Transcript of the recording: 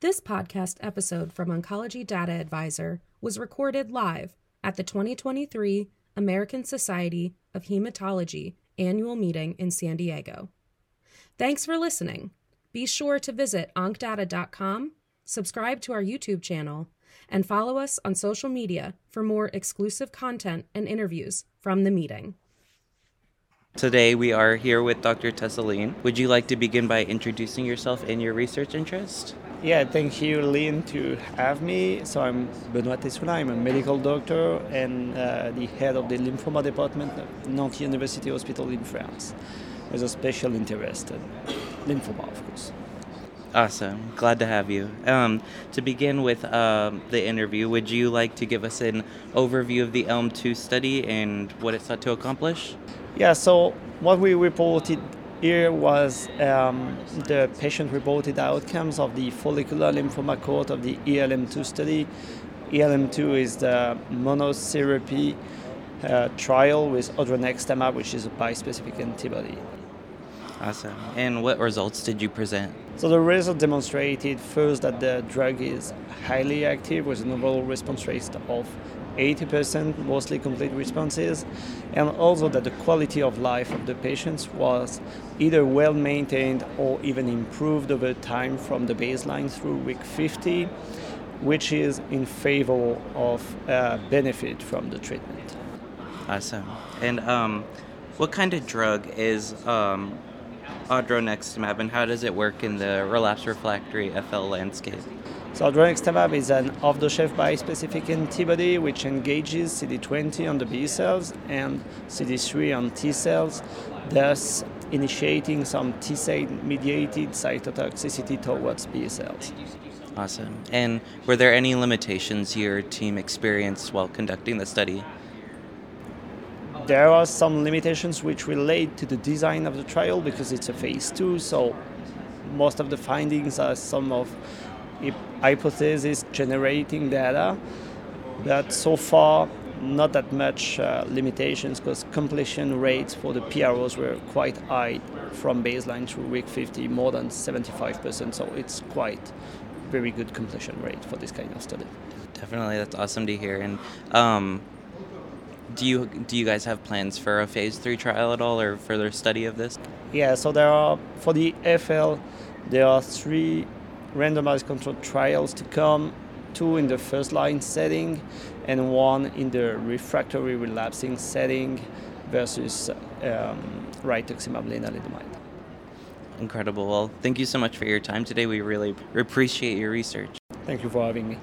This podcast episode from Oncology Data Advisor was recorded live at the 2023 American Society of Hematology annual meeting in San Diego. Thanks for listening. Be sure to visit oncdata.com, subscribe to our YouTube channel, and follow us on social media for more exclusive content and interviews from the meeting. Today we are here with Dr. Tessoulin. Would you like to begin by introducing yourself and your research interest? Yeah, thank you, Lynn, to have me. So I'm Benoit Tessoulin. I'm a medical doctor and uh, the head of the lymphoma department at Nantes University Hospital in France, with a special interest in lymphoma, of course. Awesome. Glad to have you. Um, to begin with um, the interview, would you like to give us an overview of the ELM 2 study and what it sought to accomplish? Yeah, so what we reported here was um, the patient reported outcomes of the follicular lymphoma cohort of the ELM2 study. ELM2 is the monotherapy uh, trial with odronextamab, which is a bispecific antibody. Awesome. And what results did you present? So the result demonstrated first that the drug is highly active with an overall response rate of 80%, mostly complete responses, and also that the quality of life of the patients was either well maintained or even improved over time from the baseline through week 50, which is in favor of uh, benefit from the treatment. Awesome. And um, what kind of drug is um, odronextamab and how does it work in the relapse refractory FL landscape? So odronextamab is an off-the-shelf bispecific antibody which engages CD20 on the B cells and CD3 on T cells, thus initiating some T cell mediated cytotoxicity towards B cells. Awesome. And were there any limitations your team experienced while conducting the study? There are some limitations which relate to the design of the trial because it's a phase two, so most of the findings are some of hypothesis generating data, but so far not that much uh, limitations because completion rates for the PROs were quite high from baseline through week 50, more than 75%. So it's quite very good completion rate for this kind of study. Definitely, that's awesome to hear. And um, do you do you guys have plans for a phase three trial at all, or further study of this? Yeah, so there are for the FL, there are three randomized controlled trials to come two in the first line setting and one in the refractory relapsing setting versus um, rituximab lenalidomide. Incredible. Well, thank you so much for your time today. We really appreciate your research. Thank you for having me.